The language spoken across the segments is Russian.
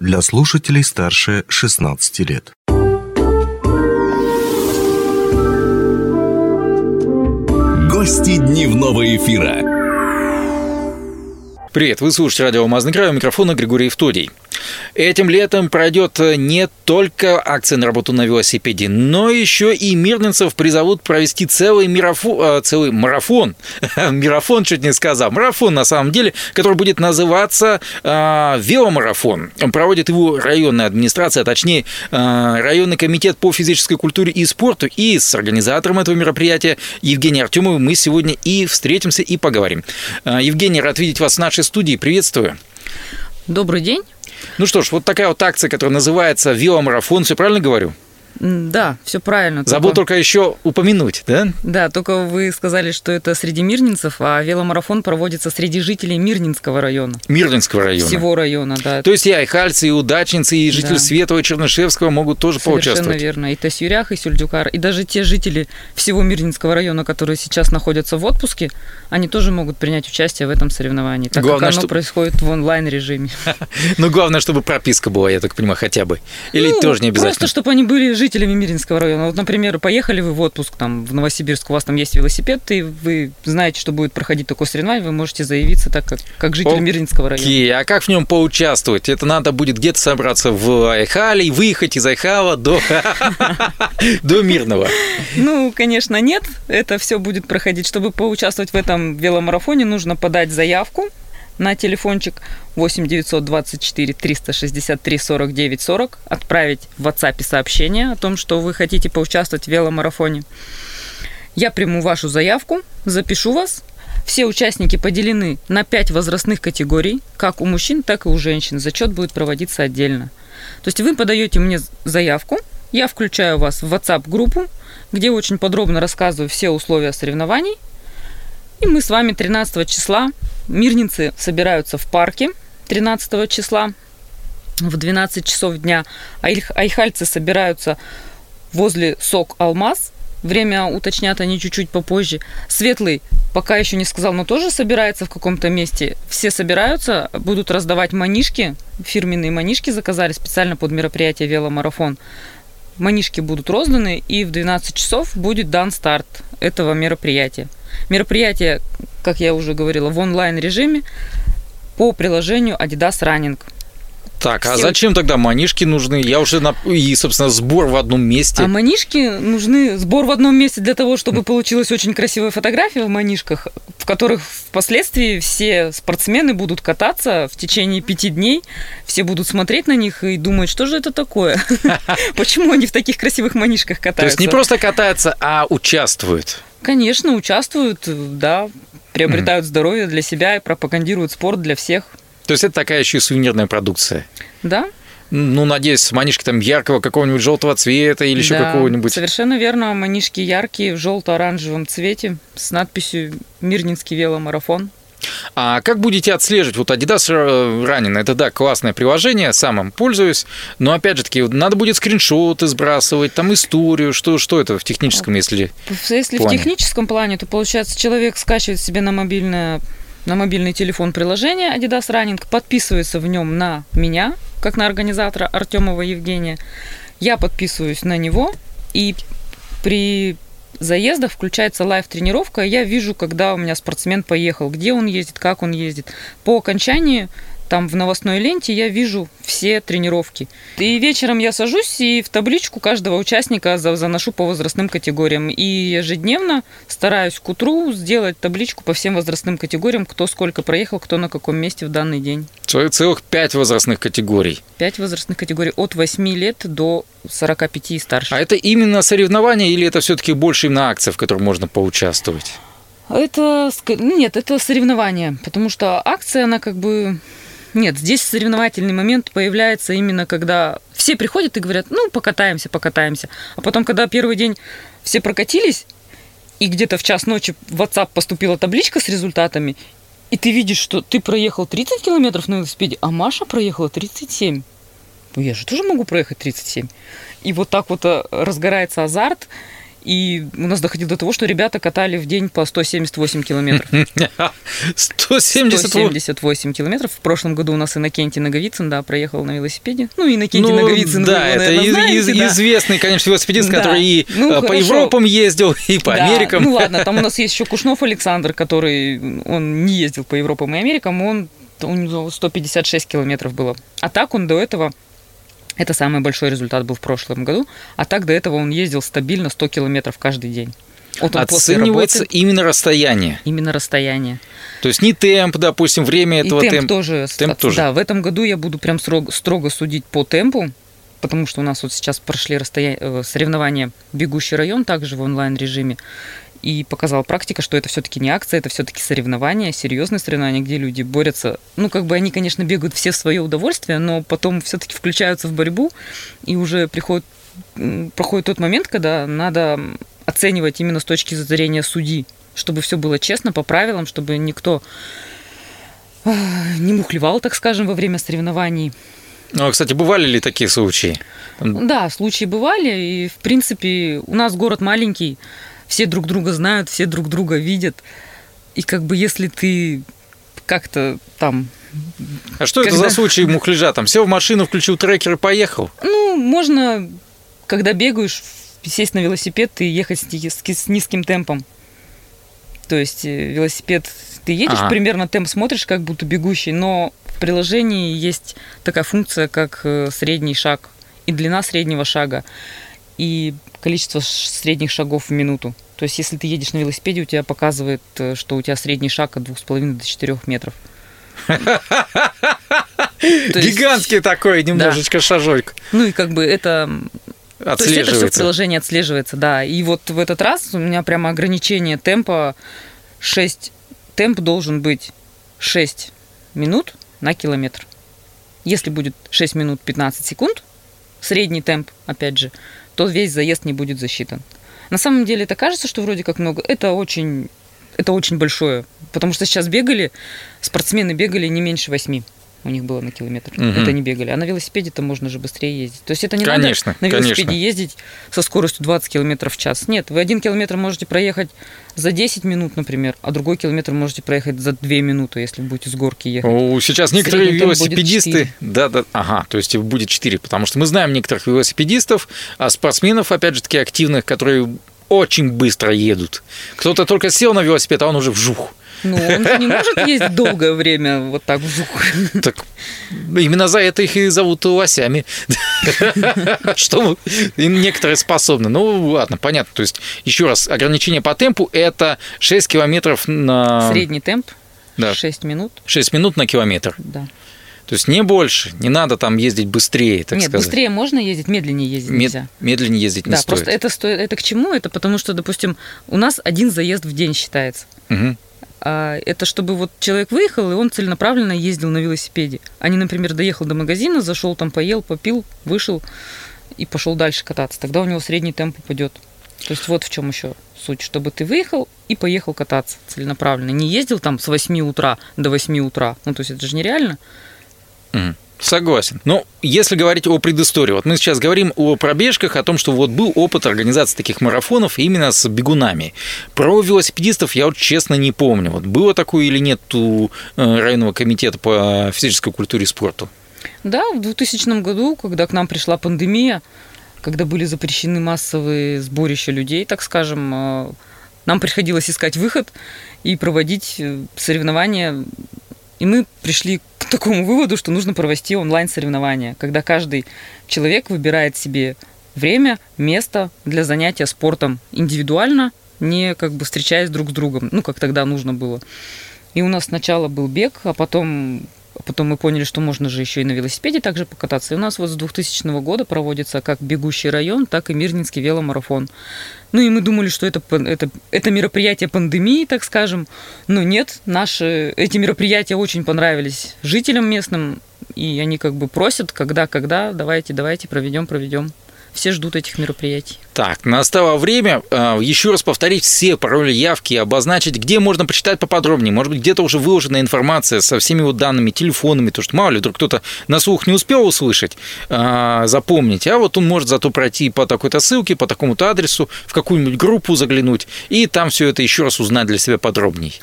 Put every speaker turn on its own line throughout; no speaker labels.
для слушателей старше 16 лет.
Гости дневного эфира.
Привет, вы слушаете радио «Алмазный край», у микрофона Григорий Евтодий. Этим летом пройдет не только акция на работу на велосипеде, но еще и мирнинцев призовут провести целый, мирафо... целый марафон. Мирафон чуть не сказал. Марафон, на самом деле, который будет называться э, веломарафон. Проводит его районная администрация, а точнее э, районный комитет по физической культуре и спорту. И с организатором этого мероприятия Евгением Артемовым мы сегодня и встретимся и поговорим. Э, Евгений, рад видеть вас в нашей студии. Приветствую.
Добрый день.
Ну что ж, вот такая вот акция, которая называется «Веломарафон», все правильно говорю?
Да, все правильно.
Забыл только... только еще упомянуть, да?
Да, только вы сказали, что это среди мирнинцев, а веломарафон проводится среди жителей Мирнинского района.
Мирнинского района.
Всего района, да.
То есть и айхальцы, и удачницы, и жители да. Светова, и Чернышевского могут тоже
Совершенно
поучаствовать.
верно. И Тасюрях, и Сюльдюкар, и даже те жители всего Мирнинского района, которые сейчас находятся в отпуске, они тоже могут принять участие в этом соревновании, так главное, как оно что... происходит в онлайн-режиме.
Ну, главное, чтобы прописка была, я так понимаю, хотя бы. Или ну, тоже не обязательно?
Просто, чтобы они были жителями Миринского района. Вот, например, поехали вы в отпуск там в Новосибирск, у вас там есть велосипед, и вы знаете, что будет проходить такое соревнование, вы можете заявиться так, как, как житель Окей. Миринского района.
А как в нем поучаствовать? Это надо будет где-то собраться в Айхале и выехать из Айхала до, до Мирного.
Ну, конечно, нет. Это все будет проходить. Чтобы поучаствовать в этом веломарафоне, нужно подать заявку на телефончик 8 924 363 49 40, отправить в WhatsApp сообщение о том, что вы хотите поучаствовать в веломарафоне. Я приму вашу заявку, запишу вас. Все участники поделены на 5 возрастных категорий, как у мужчин, так и у женщин. Зачет будет проводиться отдельно. То есть вы подаете мне заявку, я включаю вас в WhatsApp-группу, где очень подробно рассказываю все условия соревнований. И мы с вами 13 числа Мирницы собираются в парке 13 числа в 12 часов дня. Айхальцы собираются возле СОК «Алмаз». Время уточнят они чуть-чуть попозже. Светлый пока еще не сказал, но тоже собирается в каком-то месте. Все собираются, будут раздавать манишки. Фирменные манишки заказали специально под мероприятие «Веломарафон». Манишки будут розданы, и в 12 часов будет дан старт этого мероприятия. Мероприятие, как я уже говорила, в онлайн-режиме по приложению Adidas Running.
Так, а зачем тогда манишки нужны? Я уже на... и, собственно, сбор в одном месте.
А манишки нужны сбор в одном месте для того, чтобы получилась очень красивая фотография в манишках, в которых впоследствии все спортсмены будут кататься в течение пяти дней, все будут смотреть на них и думать, что же это такое? Почему они в таких красивых манишках катаются? То
есть не просто катаются, а участвуют.
Конечно, участвуют, да, приобретают mm. здоровье для себя и пропагандируют спорт для всех.
То есть это такая еще и сувенирная продукция?
Да.
Ну, надеюсь, манишки там яркого какого-нибудь желтого цвета или еще да, какого-нибудь.
Совершенно верно. Манишки яркие в желто-оранжевом цвете с надписью Мирнинский веломарафон.
А как будете отслеживать? Вот Adidas Running, это, да, классное приложение, сам им пользуюсь, но, опять же таки, надо будет скриншоты сбрасывать, там историю, что, что это в техническом, если
Если плане? в техническом плане, то, получается, человек скачивает себе на мобильное на мобильный телефон приложение Adidas Running, подписывается в нем на меня, как на организатора Артемова Евгения. Я подписываюсь на него, и при заездах включается лайв-тренировка, я вижу, когда у меня спортсмен поехал, где он ездит, как он ездит. По окончании там в новостной ленте я вижу все тренировки. И вечером я сажусь и в табличку каждого участника заношу по возрастным категориям. И ежедневно стараюсь к утру сделать табличку по всем возрастным категориям, кто сколько проехал, кто на каком месте в данный день.
Целых пять возрастных категорий.
Пять возрастных категорий от 8 лет до 45 и старше.
А это именно соревнования или это все-таки больше именно акция, в которой можно поучаствовать?
Это нет, это соревнование, потому что акция, она как бы нет, здесь соревновательный момент появляется именно когда все приходят и говорят, ну, покатаемся, покатаемся. А потом, когда первый день все прокатились, и где-то в час ночи в WhatsApp поступила табличка с результатами, и ты видишь, что ты проехал 30 километров на велосипеде, а Маша проехала 37. Ну, я же тоже могу проехать 37. И вот так вот э, разгорается азарт, И у нас доходило до того, что ребята катали в день по 178 километров.
170
178 километров. В прошлом году у нас Иннокентий Наговицын, да, проехал на велосипеде. Ну, Иннокентий
Ну,
Наговицын,
да, это
наверное,
из-
знаете,
из-
да.
известный, конечно, велосипедист,
Да.
который и
Ну,
э, по
хорошо.
Европам ездил, и по
Да,
Америкам.
Ну ладно, там у нас есть еще Кушнов Александр, который он не ездил по Европам и Америкам, он у него 156 километров было. А так он до этого это самый большой результат был в прошлом году. А так до этого он ездил стабильно 100 километров каждый день. Вот
Оценивается
работы-
именно расстояние.
именно расстояние.
То есть не темп, допустим, время этого
и темп,
темпа.
тоже.
темп тоже.
Да, в этом году я буду прям строго, строго судить по темпу, потому что у нас вот сейчас прошли расстоя- э, соревнования «Бегущий район» также в онлайн-режиме. И показала практика, что это все-таки не акция, это все-таки соревнования, серьезные соревнования, где люди борются. Ну, как бы они, конечно, бегают все в свое удовольствие, но потом все-таки включаются в борьбу, и уже приходит, проходит тот момент, когда надо оценивать именно с точки зрения судьи, чтобы все было честно, по правилам, чтобы никто э, не мухлевал, так скажем, во время соревнований.
Ну, а, кстати, бывали ли такие случаи?
Да, случаи бывали, и, в принципе, у нас город маленький, все друг друга знают, все друг друга видят, и как бы если ты как-то там,
А что это
Когда-
за случай мухляжа? Там сел в машину, включил трекер и поехал?
ну, можно, когда бегаешь, сесть на велосипед и ехать с низким темпом. То есть э, велосипед, ты едешь,
Ага.
примерно темп смотришь, как будто бегущий, но в приложении есть такая функция, как э, средний шаг и длина среднего шага, и количество средних шагов в минуту. То есть, если ты едешь на велосипеде, у тебя показывает, э, что у тебя средний шаг от 2,5 до 4 метров.
Гигантский такой немножечко шажок
Ну и как бы это То есть это все в
отслеживается.
приложении отслеживается, да. И вот в этот раз у меня прямо ограничение темпа 6. Темп должен быть 6 минут на километр. Если будет 6 минут 15 секунд, средний темп, опять же, то весь заезд не будет засчитан. На самом деле это кажется, что вроде как много. Это очень, это очень большое. Потому что сейчас бегали, спортсмены бегали не меньше 8 у них было на километр.
Мгм.
Это не бегали. А на велосипеде-то можно же быстрее ездить. То есть это не
Конечно,
надо на велосипеде
конечно.
ездить со скоростью 20 километров в час. Нет, вы один километр можете проехать за 10 минут, например, а другой километр можете проехать за 2 минуты, если будете с горки ехать.
О, Сейчас некоторые велосипедисты, да, да, ага, то есть будет 4, потому что мы знаем некоторых велосипедистов, а спортсменов, опять же таки, активных, которые очень быстро едут. Кто-то только сел на велосипед, а он уже вжух.
Ну, он же не может ездить долгое время вот так вжух.
Так именно за это их и зовут лосями. Что некоторые способны. Ну, ладно, понятно. То есть, еще раз, ограничение по темпу – это 6 километров на...
Средний темп
Да.
6 минут,
6 минут на километр.
да.
То есть, не больше. Не надо там ездить быстрее, так
Нет,
сказать.
быстрее можно ездить, медленнее ездить
Мед-
нельзя.
медленнее ездить не
Да,
стоит.
просто это стоит. Это к чему? Это потому что, допустим, у нас один заезд в день считается.
Мгм.
А это чтобы вот человек выехал, и он целенаправленно ездил на велосипеде. А не, например, доехал до магазина, зашел там, поел, попил, вышел и пошел дальше кататься. Тогда у него средний темп упадет. То есть вот в чем еще суть, чтобы ты выехал и поехал кататься целенаправленно. Не ездил там с 8 утра до 8 утра. Ну, то есть это же нереально.
Мгм. Согласен. Но если говорить о предыстории, вот мы сейчас говорим о пробежках, о том, что вот был опыт организации таких марафонов именно с бегунами. Про велосипедистов я вот честно не помню. Вот было такое или нет у э, районного комитета по физической культуре и спорту?
Да, в 2000 году, когда к нам пришла пандемия, когда были запрещены массовые сборища людей, так скажем, э, нам приходилось искать выход и проводить э, соревнования. И мы пришли к такому выводу, что нужно провести онлайн-соревнования, когда каждый человек выбирает себе время, место для занятия спортом индивидуально, не как бы встречаясь друг с другом, ну, как тогда нужно было. И у нас сначала был бег, а потом, потом мы поняли, что можно же еще и на велосипеде также покататься. И у нас вот с 2000 года проводится как бегущий район, так и Мирнинский веломарафон. Ну и мы думали, что это, это, это мероприятие пандемии, так скажем. Но нет, наши, эти мероприятия очень понравились жителям местным, и они как бы просят, когда, когда, давайте, давайте, проведем, проведем. Все ждут этих мероприятий.
Так, настало время э, еще раз повторить все пароли явки, обозначить, где можно почитать поподробнее. Может быть, где-то уже выложена информация со всеми вот данными, телефонами, то что мало ли, вдруг кто-то на слух не успел услышать, э, запомнить, а вот он может зато пройти по такой-то ссылке, по такому-то адресу, в какую-нибудь группу заглянуть, и там все это еще раз узнать для себя подробней.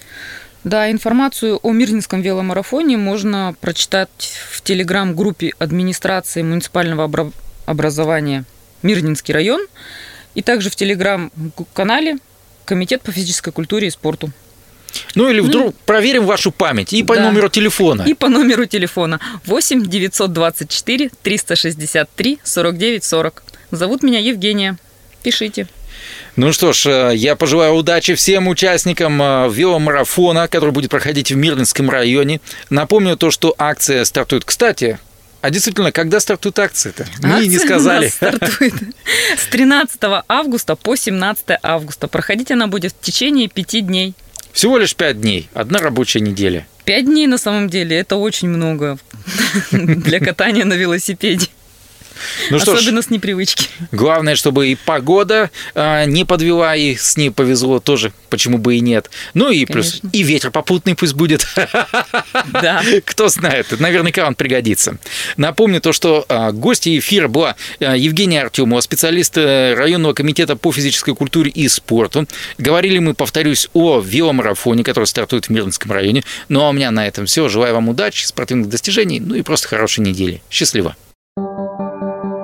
Да, информацию о Мирнинском веломарафоне можно прочитать в телеграм-группе администрации муниципального образования Мирнинский район и также в телеграм-канале Комитет по физической культуре и спорту.
Ну или вдруг ну, проверим вашу память и по да. номеру телефона.
И по номеру телефона 8 924 363 49 40. Зовут меня Евгения. Пишите.
Ну что ж, э, я пожелаю удачи всем участникам э, веломарафона, который будет проходить в Мирнинском районе. Напомню то, что акция стартует, кстати, а действительно, когда стартует акция-то? Мне не сказали.
стартует с 13 августа по 17 августа. Проходить она будет в течение пяти дней.
Всего лишь пять дней, одна рабочая неделя.
Пять дней на самом деле это очень много для катания на велосипеде. Ну, Особенно ж, с непривычки.
Главное, чтобы и погода а, не подвела, и с ней повезло тоже, почему бы и нет. Ну и плюс и ветер попутный пусть будет. Да. Кто знает, наверняка он пригодится. Напомню то, что а, гости эфира была а, Евгения Артемова, специалист э, районного комитета по физической культуре и спорту. Говорили мы, повторюсь, о веломарафоне, который стартует в Мирнском районе. Ну а у меня на этом все. Желаю вам удачи, спортивных достижений, ну и просто хорошей недели. Счастливо.